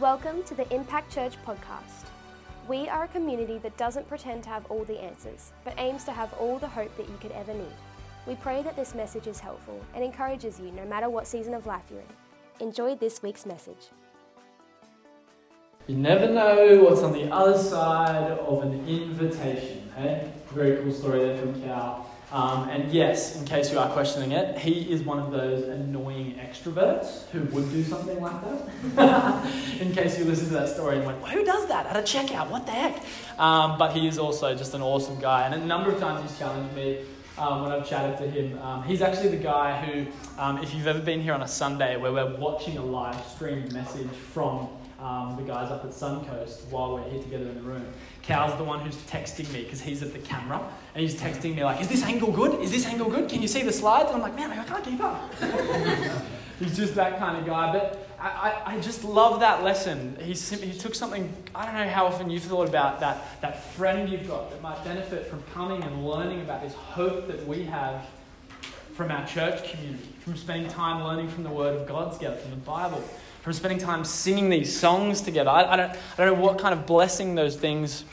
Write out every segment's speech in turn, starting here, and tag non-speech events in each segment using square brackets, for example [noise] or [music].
Welcome to the Impact Church podcast. We are a community that doesn't pretend to have all the answers, but aims to have all the hope that you could ever need. We pray that this message is helpful and encourages you no matter what season of life you're in. Enjoy this week's message. You never know what's on the other side of an invitation. Hey, very cool story there from Cal. Um, and yes, in case you are questioning it, he is one of those annoying extroverts who would do something like that. [laughs] in case you listen to that story and went, who does that at a checkout? What the heck? Um, but he is also just an awesome guy. And a number of times he's challenged me um, when I've chatted to him. Um, he's actually the guy who, um, if you've ever been here on a Sunday where we're watching a live stream message from um, the guys up at Suncoast while we're here together in the room. Cal's the one who's texting me because he's at the camera and he's texting me like, "Is this angle good? Is this angle good? Can you see the slides?" And I'm like, "Man, I can't keep up." [laughs] he's just that kind of guy. But I, I, I just love that lesson. He, he took something. I don't know how often you've thought about that that friend you've got that might benefit from coming and learning about this hope that we have from our church community, from spending time learning from the Word of God together, from the Bible from spending time singing these songs together. I, I, don't, I don't know what kind of blessing those things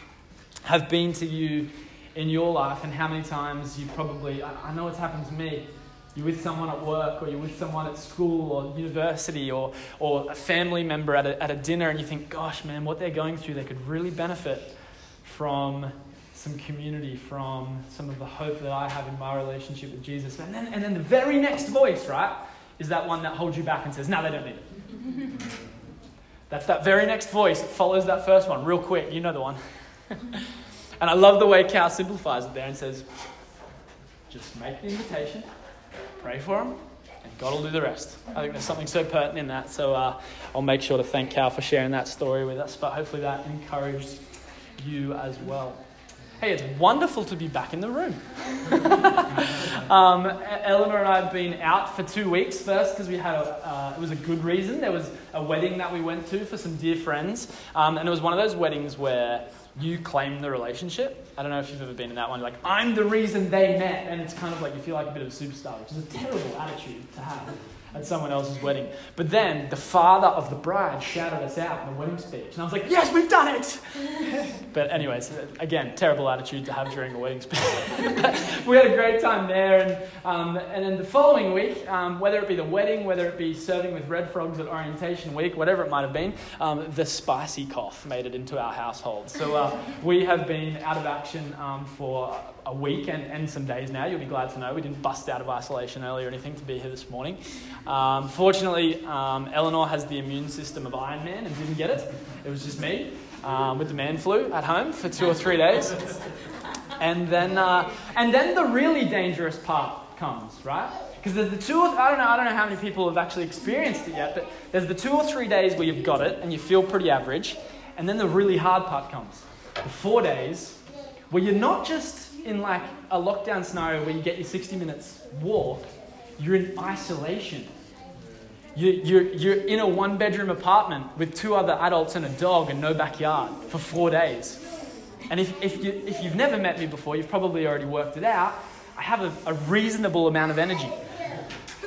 have been to you in your life and how many times you probably, I, I know it's happened to me. You're with someone at work or you're with someone at school or university or, or a family member at a, at a dinner and you think, gosh, man, what they're going through, they could really benefit from some community, from some of the hope that I have in my relationship with Jesus. And then, and then the very next voice, right, is that one that holds you back and says, no, they don't need it. [laughs] That's that very next voice that follows that first one, real quick. You know the one. [laughs] and I love the way Cal simplifies it there and says, just make the invitation, pray for them, and God will do the rest. I think there's something so pertinent in that. So uh, I'll make sure to thank Cal for sharing that story with us, but hopefully that encouraged you as well. Hey, it's wonderful to be back in the room. [laughs] um, Eleanor and I have been out for two weeks first because we had a, uh, it was a good reason. There was a wedding that we went to for some dear friends, um, and it was one of those weddings where you claim the relationship. I don't know if you've ever been in that one. Like, I'm the reason they met, and it's kind of like you feel like a bit of a superstar, which is a terrible attitude to have at someone else's wedding. But then the father of the bride shouted us out in the wedding speech. And I was like, yes, we've done it. [laughs] but, anyways, again, terrible attitude to have during a wedding [laughs] we had a great time there. And, um, and then the following week, um, whether it be the wedding, whether it be serving with red frogs at orientation week, whatever it might have been, um, the spicy cough made it into our household. So uh, we have been out of action um, for a week and, and some days now. You'll be glad to know we didn't bust out of isolation early or anything to be here this morning. Um, fortunately, um, Eleanor has the immune system of Iron Man and didn't get it. It was just me um, with the man flu at home for two or three days. And then, uh, and then the really dangerous part comes, right? Because there's the two or th- I don't know I don't know how many people have actually experienced it yet, but there's the two or three days where you've got it and you feel pretty average, and then the really hard part comes. The four days where you're not just in like a lockdown scenario where you get your 60 minutes walk, you're in isolation. You're, you're, you're in a one bedroom apartment with two other adults and a dog and no backyard for four days. And if, if, you, if you've never met me before, you've probably already worked it out. I have a, a reasonable amount of energy.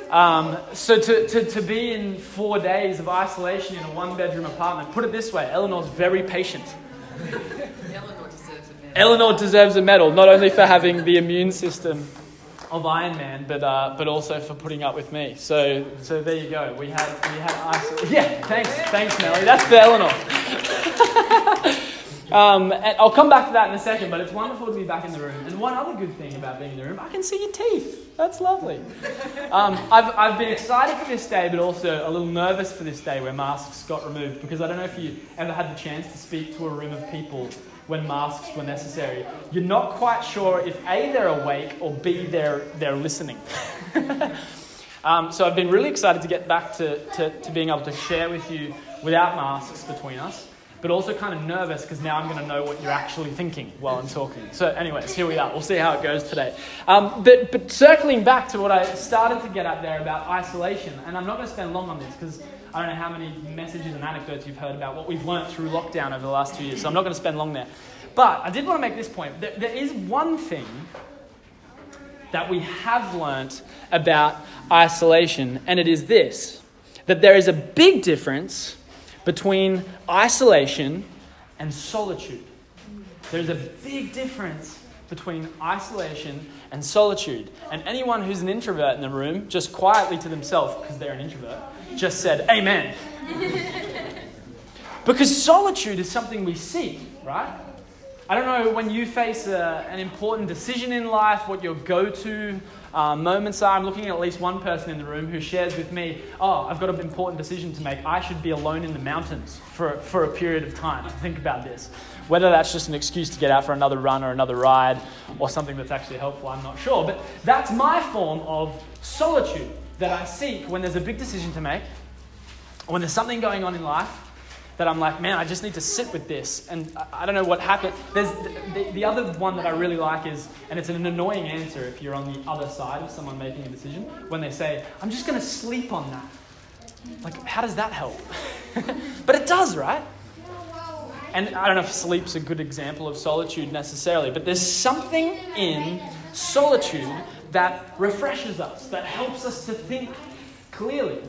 Um, so to, to, to be in four days of isolation in a one bedroom apartment, put it this way Eleanor's very patient. Eleanor deserves a medal, not only for having the immune system of Iron Man, but, uh, but also for putting up with me. So, so there you go. We had, we had isolation. Yeah, thanks, thanks, Melly. That's for Eleanor. [laughs] um, and I'll come back to that in a second, but it's wonderful to be back in the room. And one other good thing about being in the room, I can see your teeth. That's lovely. Um, I've, I've been excited for this day, but also a little nervous for this day where masks got removed because I don't know if you ever had the chance to speak to a room of people when masks were necessary. You're not quite sure if A, they're awake, or B, they're, they're listening. [laughs] um, so I've been really excited to get back to, to, to being able to share with you without masks between us, but also kind of nervous because now I'm going to know what you're actually thinking while I'm talking. So, anyways, here we are. We'll see how it goes today. Um, but, but circling back to what I started to get at there about isolation, and I'm not going to spend long on this because I don't know how many messages and anecdotes you've heard about what we've learned through lockdown over the last two years, so I'm not going to spend long there. But I did want to make this point. there, there is one thing that we have learnt about isolation, and it is this that there is a big difference between isolation and solitude. There's a big difference between isolation and solitude. And anyone who's an introvert in the room, just quietly to themselves, because they're an introvert, just said, Amen. [laughs] because solitude is something we seek, right? I don't know when you face a, an important decision in life, what your go to uh, moments are. I'm looking at at least one person in the room who shares with me, Oh, I've got an important decision to make. I should be alone in the mountains for, for a period of time. to Think about this. Whether that's just an excuse to get out for another run or another ride or something that's actually helpful, I'm not sure. But that's my form of solitude that I seek when there's a big decision to make, or when there's something going on in life that I'm like, man, I just need to sit with this. And I, don't know what happened. There's the, the, the, other one that I really like is, and it's an annoying answer if you're on the other side of someone making a decision, when they say, I'm just going to sleep on that. Like, how does that help? [laughs] but it does, right? And I don't know if sleep's a good example of solitude necessarily, but there's something in solitude that refreshes us, that helps us to think clearly.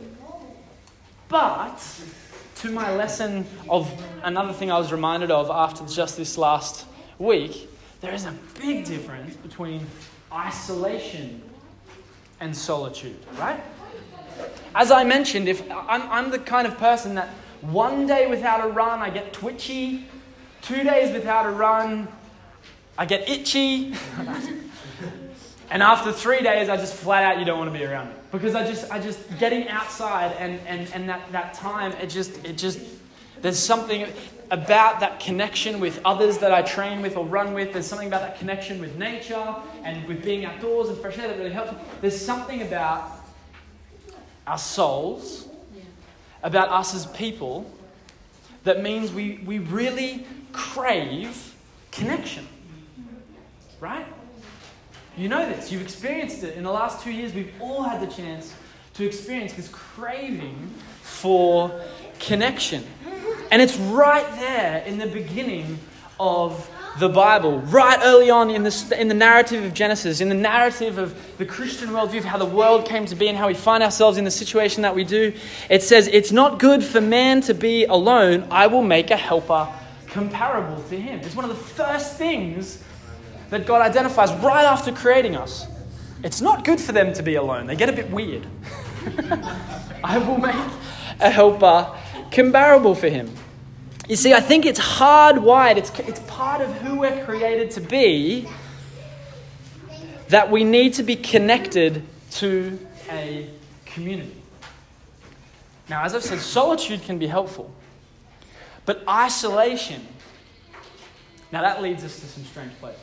But to my lesson of another thing I was reminded of after just this last week, there is a big difference between isolation and solitude, right? As I mentioned, if I'm, I'm the kind of person that one day without a run, I get twitchy. Two days without a run, I get itchy. [laughs] and after three days, I just flat out, you don't want to be around me because I just, I just getting outside and, and, and that, that time, it just, it just, there's something about that connection with others that I train with or run with. There's something about that connection with nature and with being outdoors and fresh air that really helps. There's something about our souls, about us as people, that means we, we really crave connection. Right? You know this. You've experienced it. In the last two years, we've all had the chance to experience this craving for connection. And it's right there in the beginning of the Bible, right early on in the, in the narrative of Genesis, in the narrative of the Christian worldview of how the world came to be and how we find ourselves in the situation that we do. It says, It's not good for man to be alone. I will make a helper comparable to him. It's one of the first things that God identifies right after creating us. It's not good for them to be alone, they get a bit weird. [laughs] I will make a helper comparable for him. You see, I think it's hardwired, it's, it's part of who we're created to be that we need to be connected to a community. Now, as I've said, solitude can be helpful, but isolation, now that leads us to some strange places.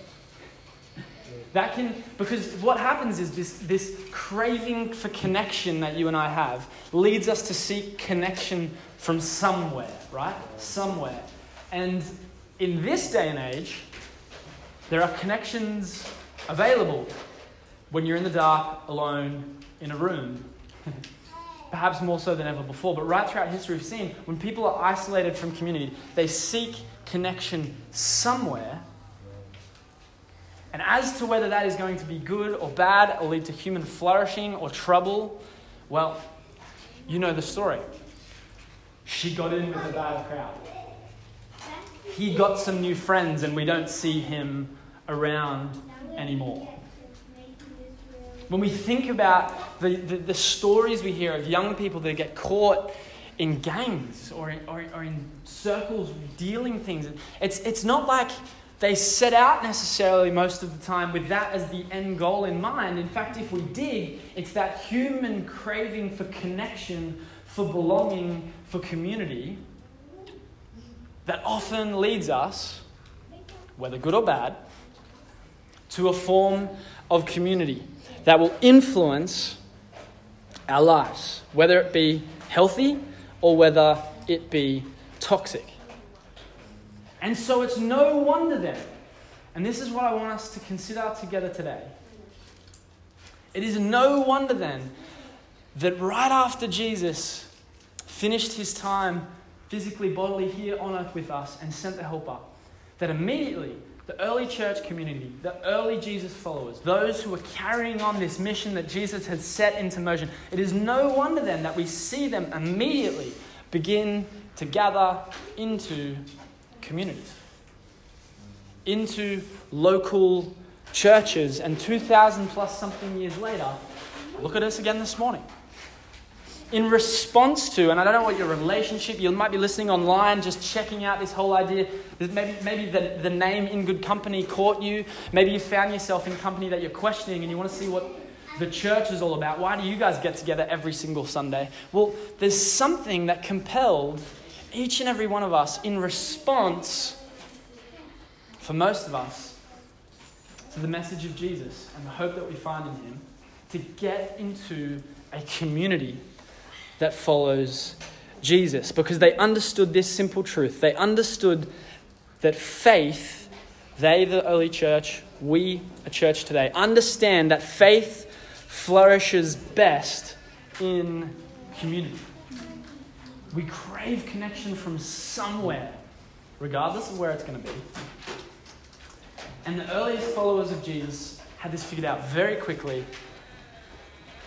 That can, because what happens is this, this craving for connection that you and I have leads us to seek connection from somewhere, right? Somewhere. And in this day and age, there are connections available when you're in the dark, alone, in a room. [laughs] Perhaps more so than ever before. But right throughout history, we've seen when people are isolated from community, they seek connection somewhere and as to whether that is going to be good or bad or lead to human flourishing or trouble, well, you know the story. She got in with a bad crowd. He got some new friends, and we don't see him around anymore. When we think about the, the, the stories we hear of young people that get caught in gangs or in, or, or in circles dealing things, it's, it's not like they set out necessarily most of the time with that as the end goal in mind. In fact, if we dig, it's that human craving for connection, for belonging, for community that often leads us, whether good or bad, to a form of community that will influence our lives, whether it be healthy or whether it be toxic. And so it's no wonder then, and this is what I want us to consider together today. It is no wonder then that right after Jesus finished his time physically, bodily here on earth with us and sent the helper, that immediately the early church community, the early Jesus followers, those who were carrying on this mission that Jesus had set into motion, it is no wonder then that we see them immediately begin to gather into communities, into local churches. And 2,000 plus something years later, look at us again this morning. In response to, and I don't know what your relationship, you might be listening online, just checking out this whole idea. Maybe, maybe the, the name In Good Company caught you. Maybe you found yourself in company that you're questioning and you want to see what the church is all about. Why do you guys get together every single Sunday? Well, there's something that compelled each and every one of us in response, for most of us, to the message of Jesus and the hope that we find in Him, to get into a community that follows Jesus because they understood this simple truth. They understood that faith, they, the early church, we, a church today, understand that faith flourishes best in community. We crave connection from somewhere, regardless of where it's going to be. And the earliest followers of Jesus had this figured out very quickly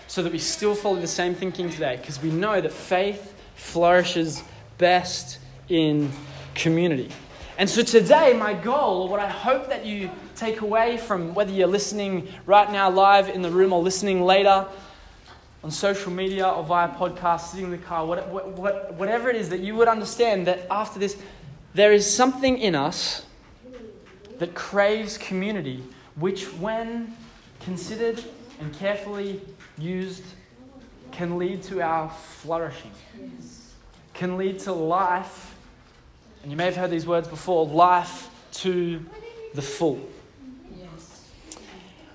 so that we still follow the same thinking today because we know that faith flourishes best in community. And so today, my goal, or what I hope that you take away from whether you're listening right now live in the room or listening later on social media or via podcast, sitting in the car, what, what, whatever it is, that you would understand that after this, there is something in us that craves community, which, when considered and carefully used, can lead to our flourishing, can lead to life. And you may have heard these words before life to the full.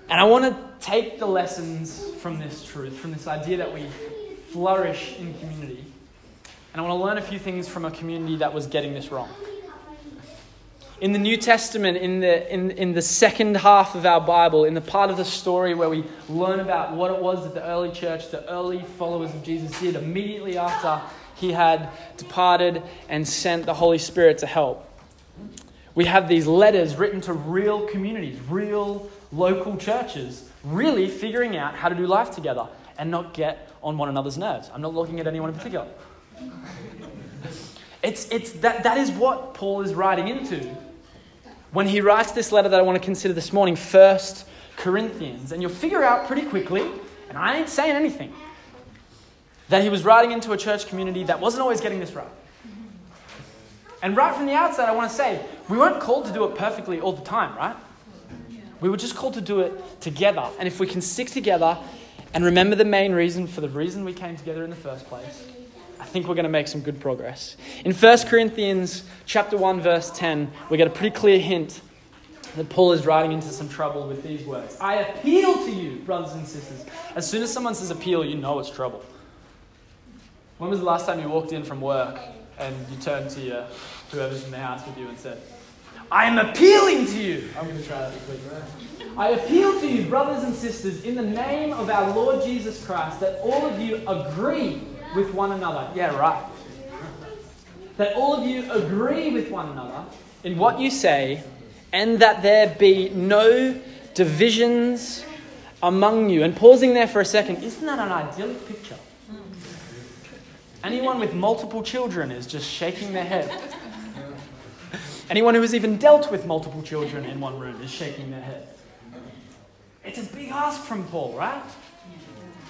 And I want to take the lessons from this truth, from this idea that we flourish in community. And I want to learn a few things from a community that was getting this wrong. In the New Testament, in the, in, in the second half of our Bible, in the part of the story where we learn about what it was that the early church, the early followers of Jesus did immediately after he had departed and sent the Holy Spirit to help. We have these letters written to real communities, real local churches, really figuring out how to do life together and not get on one another's nerves. I'm not looking at anyone in particular. [laughs] It's, it's that, that is what Paul is writing into when he writes this letter that I want to consider this morning, First Corinthians. And you'll figure out pretty quickly, and I ain't saying anything, that he was writing into a church community that wasn't always getting this right. And right from the outset, I want to say, we weren't called to do it perfectly all the time, right? We were just called to do it together. And if we can stick together and remember the main reason for the reason we came together in the first place, I think we're going to make some good progress. In 1 Corinthians chapter 1 verse 10, we get a pretty clear hint that Paul is writing into some trouble with these words. I appeal to you, brothers and sisters. As soon as someone says appeal, you know it's trouble. When was the last time you walked in from work and you turned to your whoever's in the house with you and said, I am appealing to you. I'm going to try that quick. I appeal to you, brothers and sisters, in the name of our Lord Jesus Christ, that all of you agree with one another. Yeah, right. That all of you agree with one another in what you say, and that there be no divisions among you. And pausing there for a second, isn't that an idyllic picture? Anyone with multiple children is just shaking their head. Anyone who has even dealt with multiple children in one room is shaking their head. It's a big ask from Paul, right?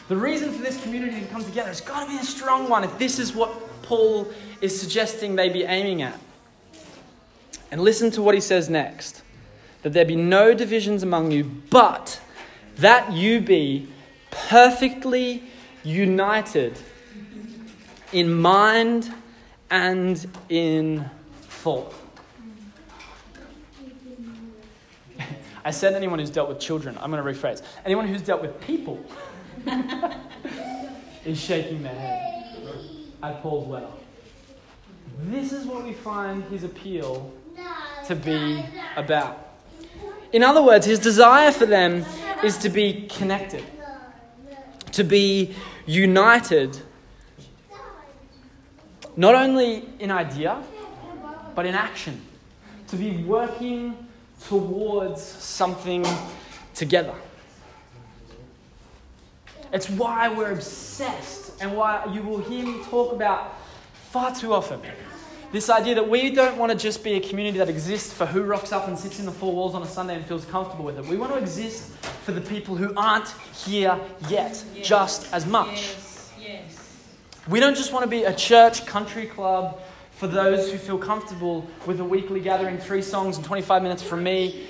The reason for this community to come together has got to be a strong one if this is what Paul is suggesting they be aiming at. And listen to what he says next that there be no divisions among you, but that you be perfectly united in mind and in thought. [laughs] I said anyone who's dealt with children. I'm going to rephrase. Anyone who's dealt with people [laughs] is shaking their head at Paul's letter. This is what we find his appeal to be about. In other words, his desire for them is to be connected, to be united, not only in idea, but in action, to be working towards something together. It's why we're obsessed and why you will hear me talk about far too often This idea that we don't want to just be a community that exists for who rocks up and sits in the four walls on a Sunday and feels comfortable with it. We want to exist for the people who aren't here yet, Yes. just as much. Yes, yes. We don't just want to be a church country club for those who feel comfortable with a weekly gathering, three songs and 25 minutes from me,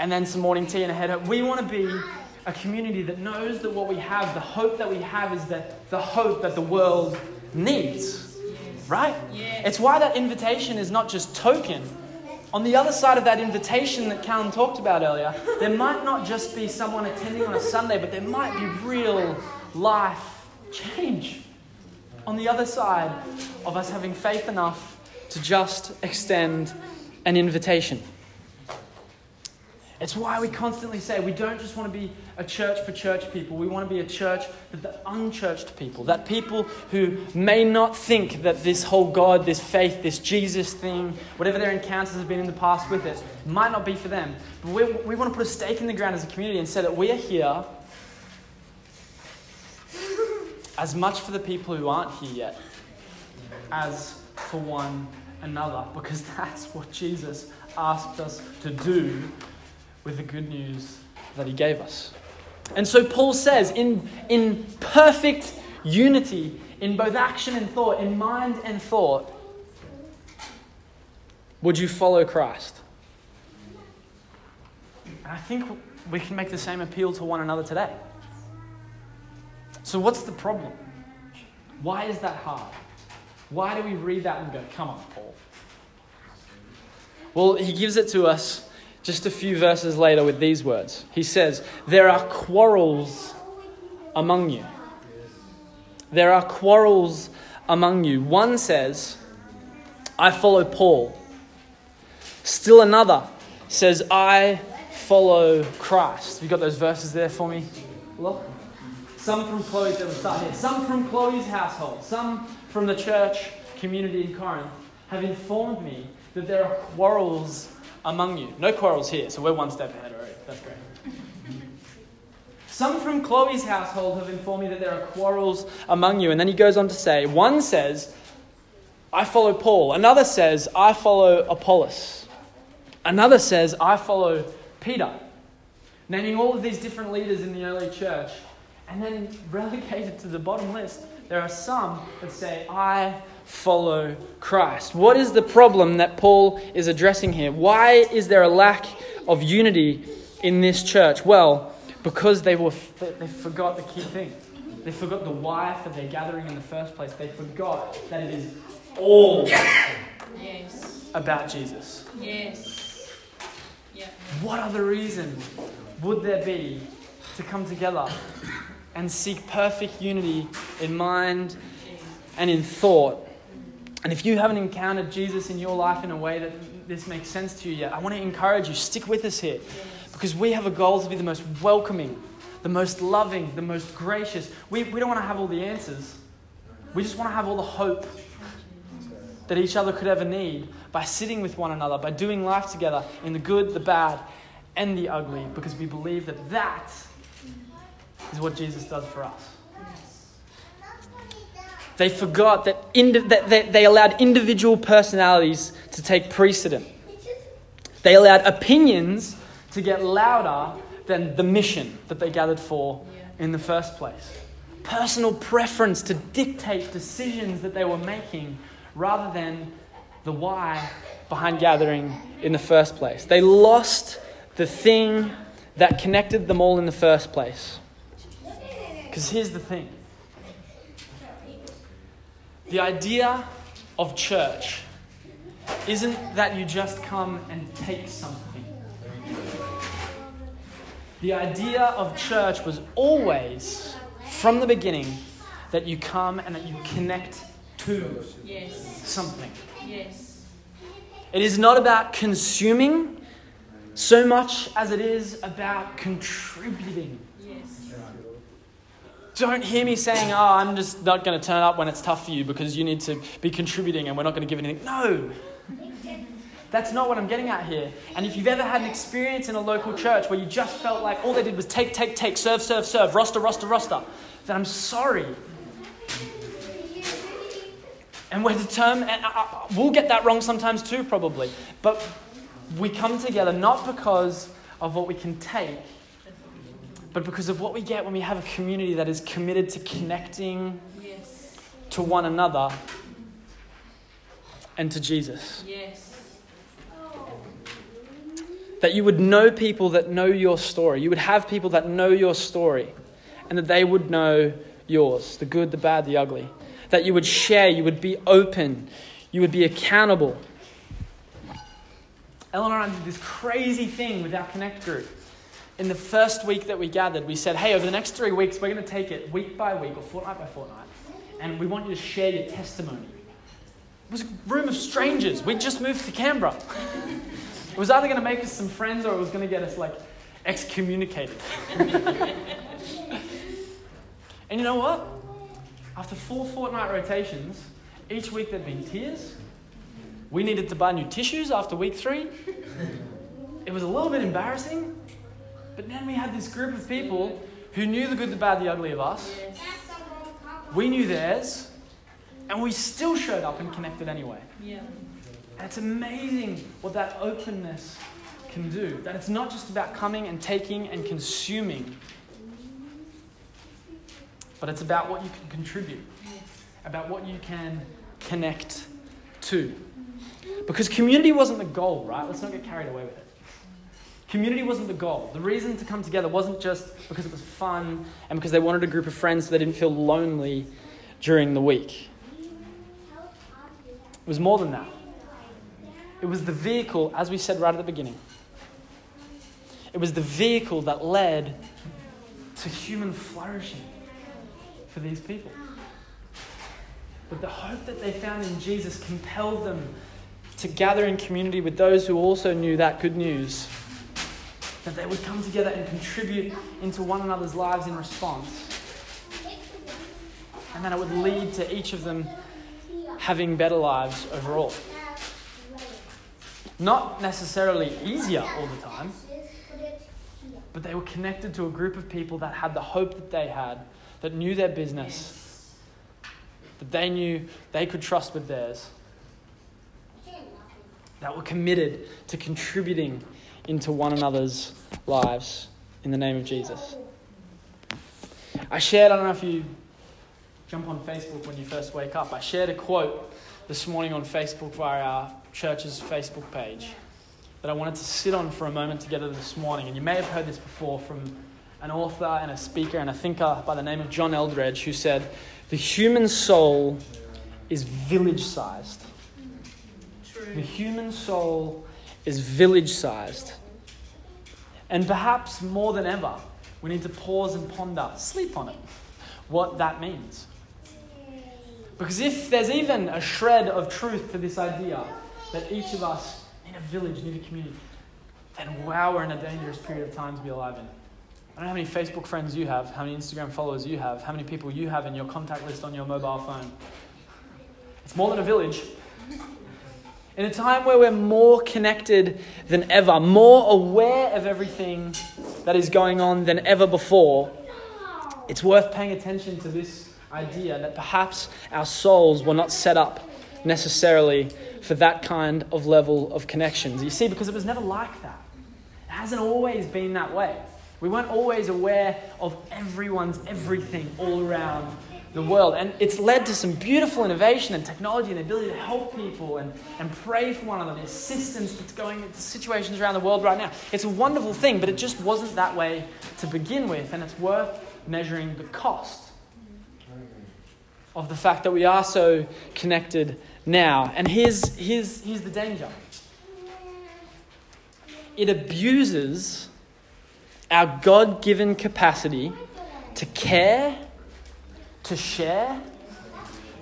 and then some morning tea and a header. We want to be a community that knows that what we have, the hope that we have, is that the hope that the world needs. Yes. Right? Yes. It's why that invitation is not just token. On the other side of that invitation that Callum talked about earlier, there might not just be someone attending on a Sunday, but there might be real life change. On the other side of us having faith enough to just extend an invitation. It's why we constantly say we don't just want to be a church for church people. We want to be a church for the unchurched people. That people who may not think that this whole God, this faith, this Jesus thing, whatever their encounters have been in the past with it, might not be for them. But we, we want to put a stake in the ground as a community and say that we are here as much for the people who aren't here yet as for one another. Because [laughs] that's what Jesus asked us to do with the good news that he gave us. And so Paul says, in, in perfect unity, in both action and thought, in mind and thought, would you follow Christ? And I think we can make the same appeal to one another today. So, what's the problem? Why is that hard? Why do we read that and go, come on, Paul? Well, he gives it to us just a few verses later with these words. He says, There are quarrels among you. There are quarrels among you. One says, I follow Paul. Still another says, I follow Christ. You got those verses there for me? Look. Some from Chloe's, that start here. Some from Chloe's household, some from the church community in Corinth have informed me that there are quarrels among you. No quarrels here, so we're one step ahead already. That's great. Some from Chloe's household have informed me that there are quarrels among you. And then he goes on to say, one says, I follow Paul. Another says, I follow Apollos. Another says, I follow Peter. Naming all of these different leaders in the early church. And then [laughs] relegated to the bottom list, there are some that say, I follow Christ. What is the problem that Paul is addressing here? Why is there a lack of unity in this church? Well, because they, were, they forgot the key thing. They forgot the why for their gathering in the first place. They forgot that it is all Yes. about Jesus. Yes. Yeah. What other reason would there be to come together and seek perfect unity in mind and in thought? And if you haven't encountered Jesus in your life in a way that this makes sense to you yet, I want to encourage you, stick with us here. Because we have a goal to be the most welcoming, the most loving, the most gracious. We, we don't want to have all the answers. We just want to have all the hope that each other could ever need by sitting with one another, by doing life together in the good, the bad, and the ugly, because we believe that that is what Jesus does for us. They forgot that, indi- that they, they allowed individual personalities to take precedent. They allowed opinions to get louder than the mission that they gathered for in the first place. Personal preference to dictate decisions that they were making rather than the why behind gathering in the first place. They lost the thing that connected them all in the first place. Because here's the thing the idea of church isn't that you just come and take something. The idea of church was always, from the beginning, that you come and that you connect to Yes. something. Yes. It is not about consuming so much as it is about contributing. Don't hear me saying, oh, I'm just not going to turn up when it's tough for you because you need to be contributing and we're not going to give anything. No. That's not what I'm getting at here. And if you've ever had an experience in a local church where you just felt like all they did was take, take, take, serve, serve, serve, roster, roster, roster, then I'm sorry. And we're determined, and uh, uh, we'll get that wrong sometimes too, probably. But we come together not because of what we can take, but because of what we get when we have a community that is committed to connecting Yes. to one another and to Jesus. Yes. That you would know people that know your story. You would have people that know your story and that they would know yours the good, the bad, the ugly. That you would share, you would be open, you would be accountable. Eleanor and I did this crazy thing with our Connect group. In the first week that we gathered, we said, hey, over the next three weeks, we're going to take it week by week or fortnight by fortnight, and we want you to share your testimony. It was a room of strangers. We just moved to Canberra. It was either going to make us some friends or it was going to get us like excommunicated. [laughs] and you know what? After four fortnight rotations, each week there'd been tears. We needed to buy new tissues after week three. It was a little bit embarrassing, but then we had this group of people who knew the good, the bad, the ugly of us. We knew theirs, and we still showed up and connected anyway. Yeah. And it's amazing what that openness can do. That it's not just about coming and taking and consuming, but it's about what you can contribute, about what you can connect to. Because community wasn't the goal, right? Let's not get carried away with it. Community wasn't the goal. The reason to come together wasn't just because it was fun and because they wanted a group of friends so they didn't feel lonely during the week. It was more than that. It was the vehicle, as we said right at the beginning, it was the vehicle that led to human flourishing for these people. But the hope that they found in Jesus compelled them to gather in community with those who also knew that good news. That they would come together and contribute into one another's lives in response. And that it would lead to each of them having better lives overall. Not necessarily easier all the time, but they were connected to a group of people that had the hope that they had, that knew their business, that they knew they could trust with theirs, that were committed to contributing into one another's lives in the name of Jesus. I shared, I don't know if you jump on Facebook when you first wake up, I shared a quote this morning on Facebook via our church's Facebook page that I wanted to sit on for a moment together this morning. And you may have heard this before from an author and a speaker and a thinker by the name of John Eldredge, who said, The human soul is village sized. The human soul is village sized. And perhaps more than ever, we need to pause and ponder, sleep on it, what that means. Because if there's even a shred of truth to this idea that each of us need a village, need a community, then wow, we're in a dangerous period of time to be alive in. I don't know how many Facebook friends you have, how many Instagram followers you have, how many people you have in your contact list on your mobile phone. It's more than a village. In a time where we're more connected than ever, more aware of everything that is going on than ever before, it's worth paying attention to this idea that perhaps our souls were not set up necessarily for that kind of level of connections. You see, because it was never like that. It hasn't always been that way. We weren't always aware of everyone's everything all around the world. And it's led to some beautiful innovation and technology and the ability to help people and, and pray for one another. There's systems that's going into situations around the world right now. It's a wonderful thing, but it just wasn't that way to begin with. And it's worth measuring the cost of the fact that we are so connected now. And here's, here's, here's the danger it abuses our God given capacity to care, to share,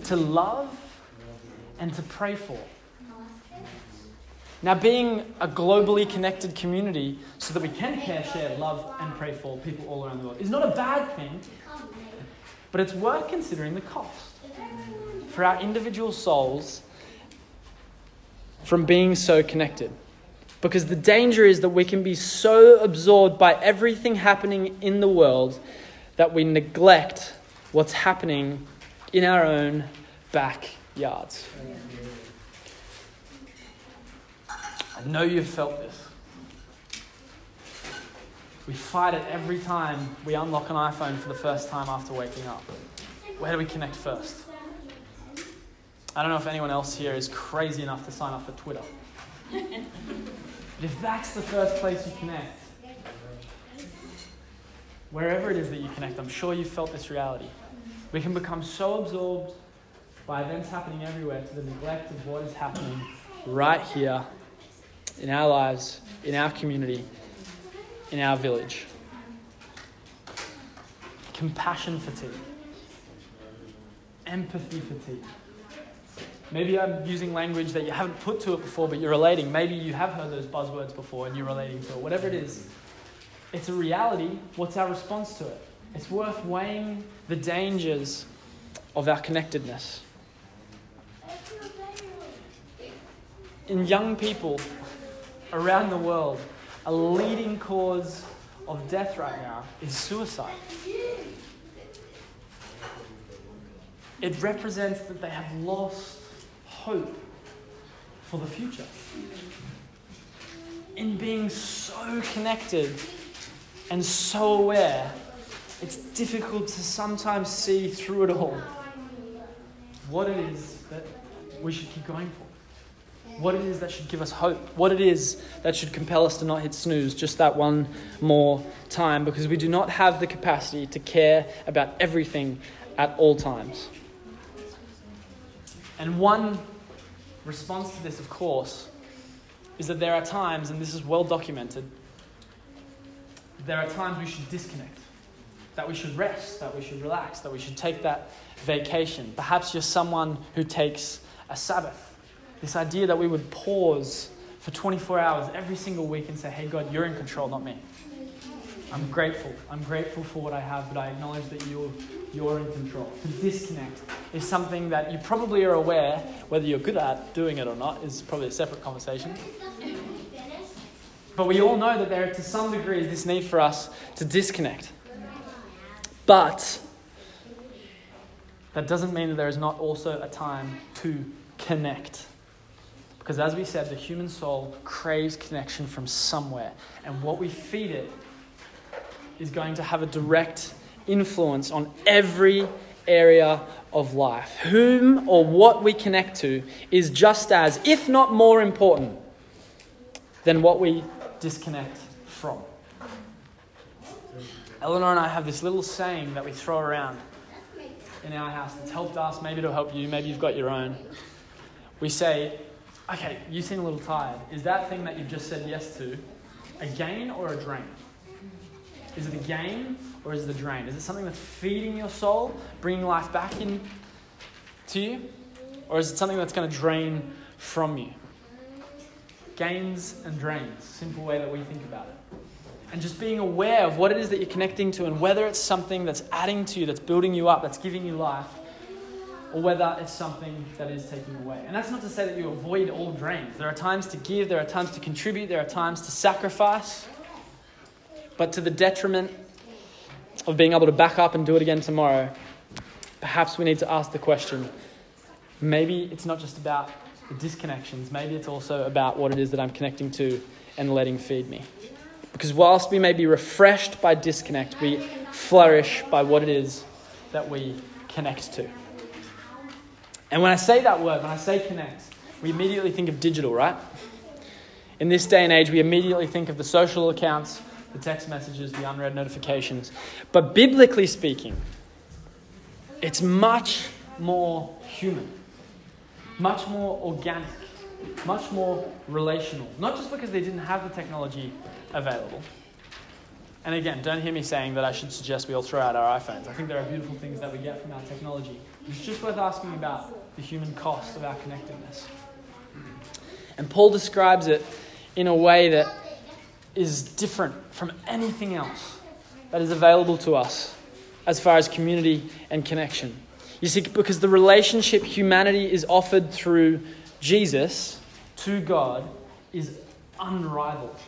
to love, and to pray for. Now, being a globally connected community so that we can care, share, love, and pray for people all around the world is not a bad thing, but it's worth considering the cost for our individual souls from being so connected. Because the danger is that we can be so absorbed by everything happening in the world that we neglect what's happening in our own backyards. I know you've felt this. We fight it every time we unlock an iPhone for the first time after waking up. Where do we connect first? I don't know if anyone else here is crazy enough to sign up for Twitter. but if that's the first place you connect, wherever it is that you connect, I'm sure you've felt this reality. We can become so absorbed by events happening everywhere to the neglect of what is happening right here in our lives, in our community, in our village. Compassion fatigue, empathy fatigue. Maybe I'm using language that you haven't put to it before, but you're relating. Maybe you have heard those buzzwords before and you're relating to it. Whatever it is, it's a reality. What's our response to it? It's worth weighing the dangers of our connectedness. In young people around the world, a leading cause of death right now is suicide. It represents that they have lost hope for the future. In being so connected and so aware, it's difficult to sometimes see through it all what it is that we should keep going for. What it is that should give us hope. What it is that should compel us to not hit snooze just that one more time because we do not have the capacity to care about everything at all times. And one response to this, of course, is that there are times, and this is well documented, there are times we should disconnect, that we should rest, that we should relax, that we should take that vacation. Perhaps you're someone who takes a Sabbath. This idea that we would pause for 24 hours every single week and say, hey, God, you're in control, not me. I'm grateful. I'm grateful for what I have, but I acknowledge that you're, you're in control. To disconnect is something that you probably are aware, whether you're good at doing it or not, is probably a separate conversation. But we all know that there, to some degree, is this need for us to disconnect. But that doesn't mean that there is not also a time to connect. Because as we said, the human soul craves connection from somewhere. And what we feed it is going to have a direct influence on every area of life. Whom or what we connect to is just as, if not more important, than what we disconnect from. Eleanor and I have this little saying that we throw around in our house that's helped us. Maybe it'll help you. Maybe you've got your own. We say, okay, you seem a little tired. Is that thing that you've just said yes to a gain or a drain? Is it a gain or is it a drain? Is it something that's feeding your soul, bringing life back in to you? Or is it something that's going to drain from you? Gains and drains, simple way that we think about it. And just being aware of what it is that you're connecting to and whether it's something that's adding to you, that's building you up, that's giving you life, or whether it's something that is taking away. And that's not to say that you avoid all drains. There are times to give, there are times to contribute, there are times to sacrifice, but to the detriment of being able to back up and do it again tomorrow, perhaps we need to ask the question maybe it's not just about the disconnections, maybe it's also about what it is that I'm connecting to and letting feed me. Because whilst we may be refreshed by disconnect, we flourish by what it is that we connect to. And when I say that word, when I say connect, we immediately think of digital, right? In this day and age, we immediately think of the social accounts, the text messages, the unread notifications. But biblically speaking, it's much more human, much more organic, much more relational. Not just because they didn't have the technology available. And again, don't hear me saying that I should suggest we all throw out our iPhones. I think there are beautiful things that we get from our technology. It's just worth asking about the human cost of our connectedness. And Paul describes it in a way that is different from anything else that is available to us as far as community and connection. You see, because the relationship humanity is offered through Jesus to God is unrivaled.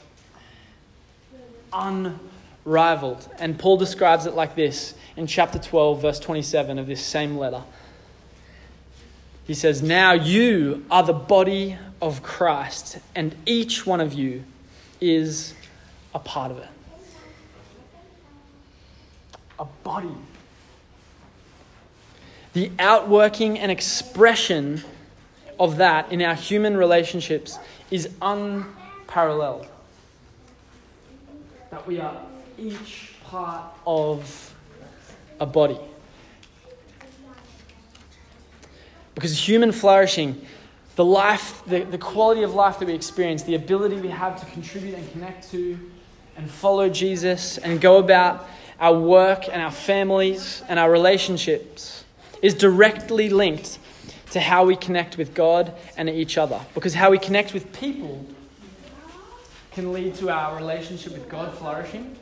Unrivaled. And Paul describes it like this in chapter 12, verse 27 of this same letter. he says, Now you are the body of Christ, and each one of you is a part of it. A body. The outworking and expression of that in our human relationships is unparalleled. That we are each part of a body. Because human flourishing, the life, the, the quality of life that we experience, the ability we have to contribute and connect to and follow Jesus and go about our work and our families and our relationships is directly linked to how we connect with God and each other. Because how we connect with people can lead to our relationship with God flourishing.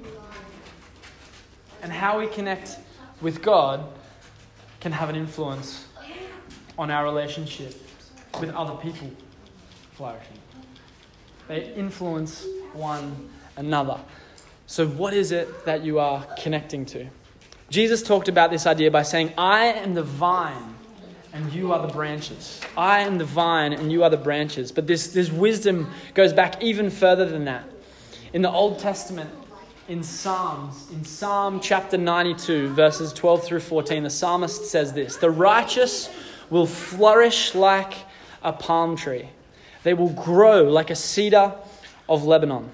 And how we connect with God can have an influence on our relationship with other people flourishing. They influence one another. So, what is it that you are connecting to? Jesus talked about this idea by saying, I am the vine and you are the branches. I am the vine and you are the branches. But this, this wisdom goes back even further than that. In the Old Testament, in Psalms, in Psalm chapter 92, verses 12 through 14, the psalmist says this The righteous will flourish like a palm tree, they will grow like a cedar of Lebanon.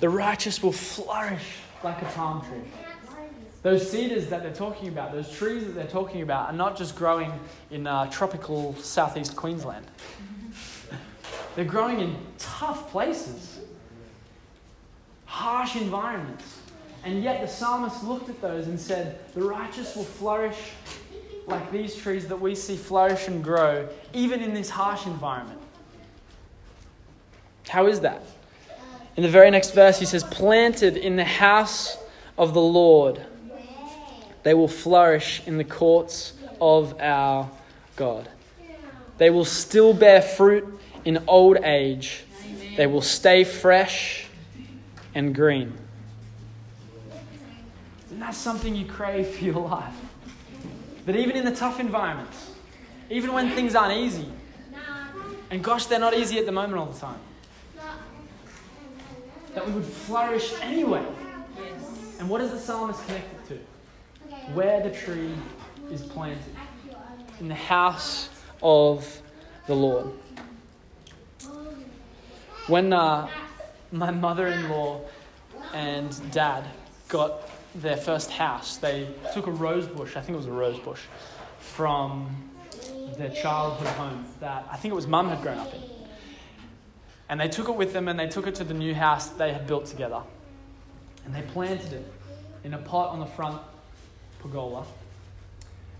The righteous will flourish like a palm tree. Those cedars that they're talking about, those trees that they're talking about, are not just growing in uh, tropical southeast Queensland. [laughs] They're growing in tough places, harsh environments. And yet the psalmist looked at those and said, The righteous will flourish like these trees that we see flourish and grow, even in this harsh environment. How is that? In the very next verse, he says, Planted in the house of the Lord, they will flourish in the courts of our God. They will still bear fruit in old age. They will stay fresh and green. Isn't that something you crave for your life? That even in the tough environments, even when things aren't easy, and gosh, they're not easy at the moment all the time, that we would flourish anyway. And what is the psalmist connected to? Where the tree is planted in the house of the Lord. When uh, my mother in law and dad got their first house, they took a rose bush, I think it was a rose bush, from their childhood home that I think it was mum had grown up in. And they took it with them and they took it to the new house they had built together. And they planted it in a pot on the front pergola.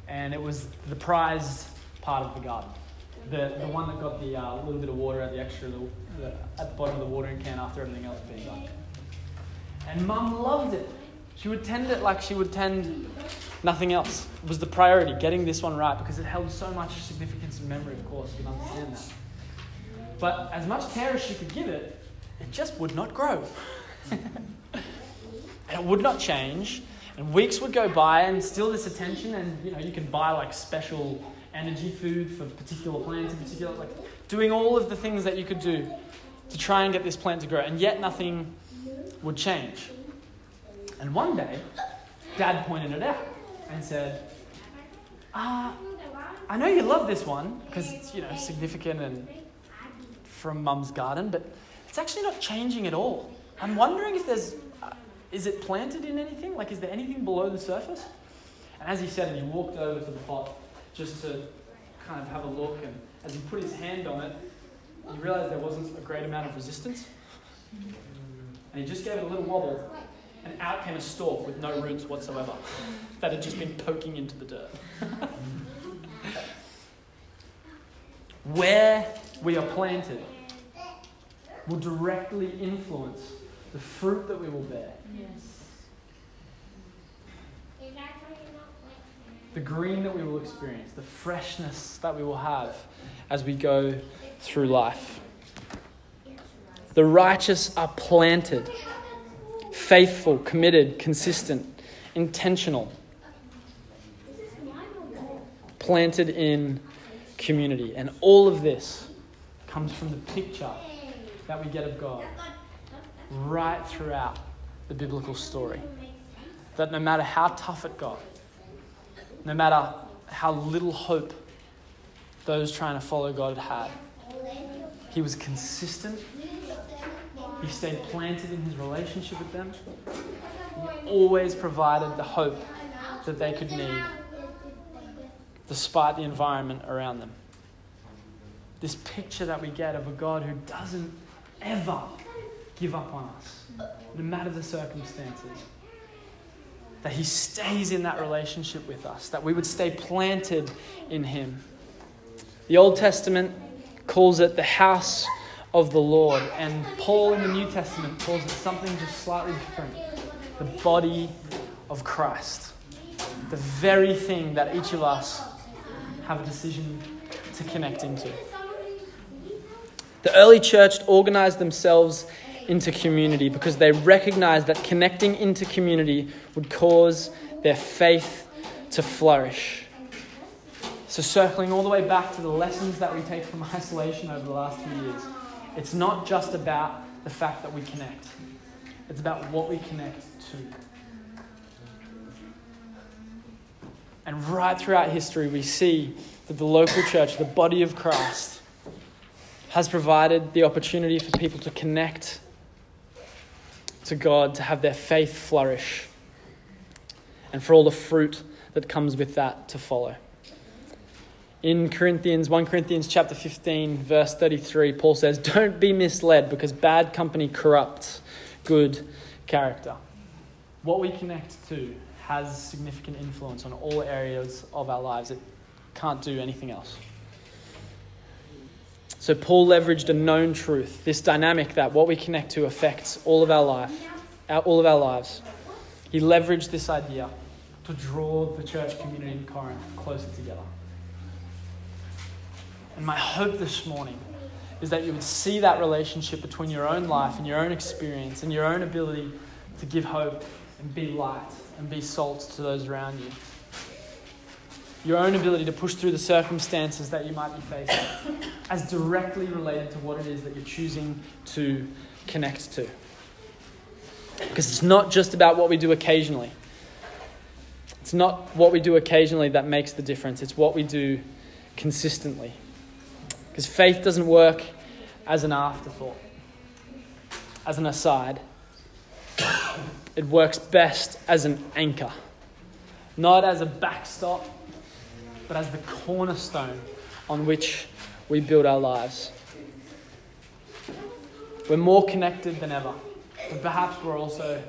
And it was the prized part of the garden. The, the one that got the uh, little bit of water at the extra the, the, at the bottom of the watering can after everything else been done. And mum loved it. She would tend it like she would tend nothing else. It was the priority, getting this one right, because it held so much significance and memory, of course, you can understand that. But as much care as she could give it, it just would not grow. [laughs] and it would not change. And weeks would go by and still this attention, and you know, you can buy like special energy food for particular plants in particular, like doing all of the things that you could do to try and get this plant to grow, and yet nothing would change. And one day, Dad pointed it out and said, uh, I know you love this one because it's you know significant and from Mum's garden, but it's actually not changing at all. I'm wondering if there's is it planted in anything? Like, is there anything below the surface? And as he said it, he walked over to the pot just to kind of have a look. And as he put his hand on it, he realized there wasn't a great amount of resistance. And he just gave it a little wobble, and out came a stalk with no roots whatsoever that had just been poking into the dirt. [laughs] Where we are planted will directly influence the fruit that we will bear. Yes. the green that we will experience, the freshness that we will have as we go through life. The righteous are planted, faithful, committed, consistent, intentional. planted in community. And all of this comes from the picture that we get of God right throughout the biblical story. That no matter how tough it got, no matter how little hope those trying to follow God had, he was consistent. He stayed planted in his relationship with them. He always provided the hope that they could need, despite the environment around them. This picture that we get of a God who doesn't ever give up on us, no matter the circumstances. That He stays in that relationship with us, that we would stay planted in Him. The Old Testament calls it the house of the Lord, and Paul in the New Testament calls it something just slightly different the body of Christ. The very thing that each of us have a decision to connect into. The early church organized themselves into community because they recognized that connecting into community would cause their faith to flourish. So, circling all the way back to the lessons that we take from [laughs] isolation over the last few years, it's not just about the fact that we connect, it's about what we connect to. And right throughout history, we see that the local church, the body of Christ, has provided the opportunity for people to connect to God, to have their faith flourish, and for all the fruit that comes with that to follow. In Corinthians, 1 Corinthians chapter 15, verse 33, Paul says, Don't be misled because bad company corrupts good character. What we connect to has significant influence on all areas of our lives. It can't do anything else. So Paul leveraged a known truth, this dynamic that what we connect to affects all of our life, all of our lives. He leveraged this idea to draw the church community in Corinth closer together. And my hope this morning is that you would see that relationship between your own life and your own experience and your own ability to give hope and be light and be salt to those around you. Your own ability to push through the circumstances that you might be facing [coughs] as directly related to what it is that you're choosing to connect to. Because it's not just about what we do occasionally. It's not what we do occasionally that makes the difference, it's what we do consistently. Because faith doesn't work as an afterthought, as an aside. It works best as an anchor, not as a backstop, but as the cornerstone on which we build our lives. We're more connected than ever, but perhaps we're also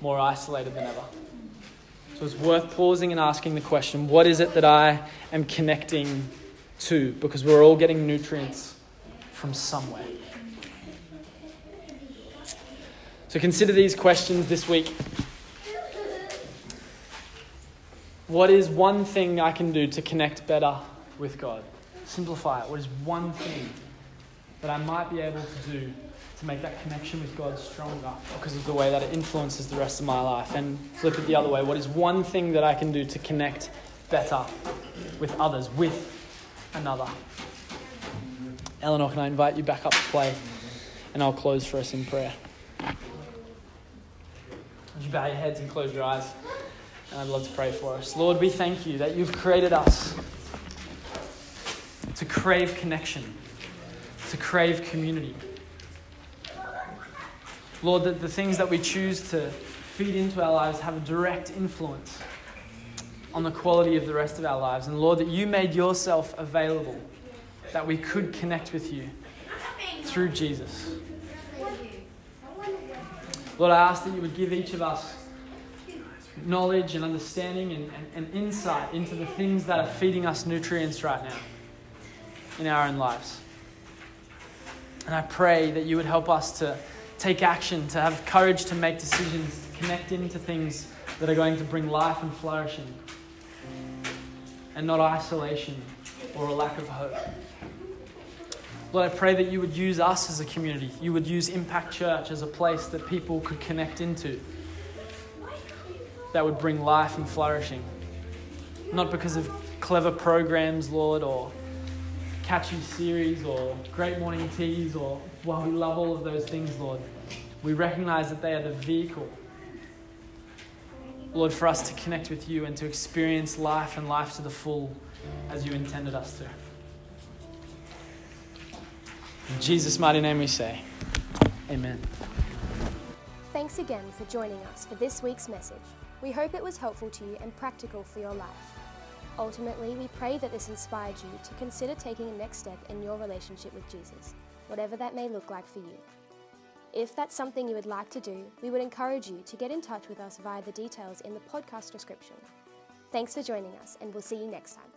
more isolated than ever. So it's worth pausing and asking the question what is it that I am connecting to? Because we're all getting nutrients from somewhere. So consider these questions this week. What is one thing I can do to connect better with God? Simplify it. What is one thing that I might be able to do to make that connection with God stronger because of the way that it influences the rest of my life? And flip it the other way. What is one thing that I can do to connect better with others, with another? Eleanor, can I invite you back up to play? And I'll close for us in prayer. Would you bow your heads and close your eyes? And I'd love to pray for us. Lord, we thank you that you've created us to crave connection, to crave community. Lord, that the things that we choose to feed into our lives have a direct influence on the quality of the rest of our lives. And Lord, that you made yourself available that we could connect with you through Jesus. Lord, I ask that you would give each of us knowledge and understanding and, and, and, insight into the things that are feeding us nutrients right now in our own lives. And I pray that you would help us to take action, to have courage to make decisions, to connect into things that are going to bring life and flourishing, and not isolation or a lack of hope. Lord, I pray that you would use us as a community. You would use Impact Church as a place that people could connect into that would bring life and flourishing. Not because of clever programs, Lord, or catchy series, or great morning teas, or while we love all of those things, Lord, we recognize that they are the vehicle, Lord, for us to connect with you and to experience life and life to the full as you intended us to. In Jesus' mighty name we say, Amen. Thanks again for joining us for this week's message. We hope it was helpful to you and practical for your life. Ultimately, we pray that this inspired you to consider taking a next step in your relationship with Jesus, whatever that may look like for you. If that's something you would like to do, we would encourage you to get in touch with us via the details in the podcast description. Thanks for joining us, and we'll see you next time.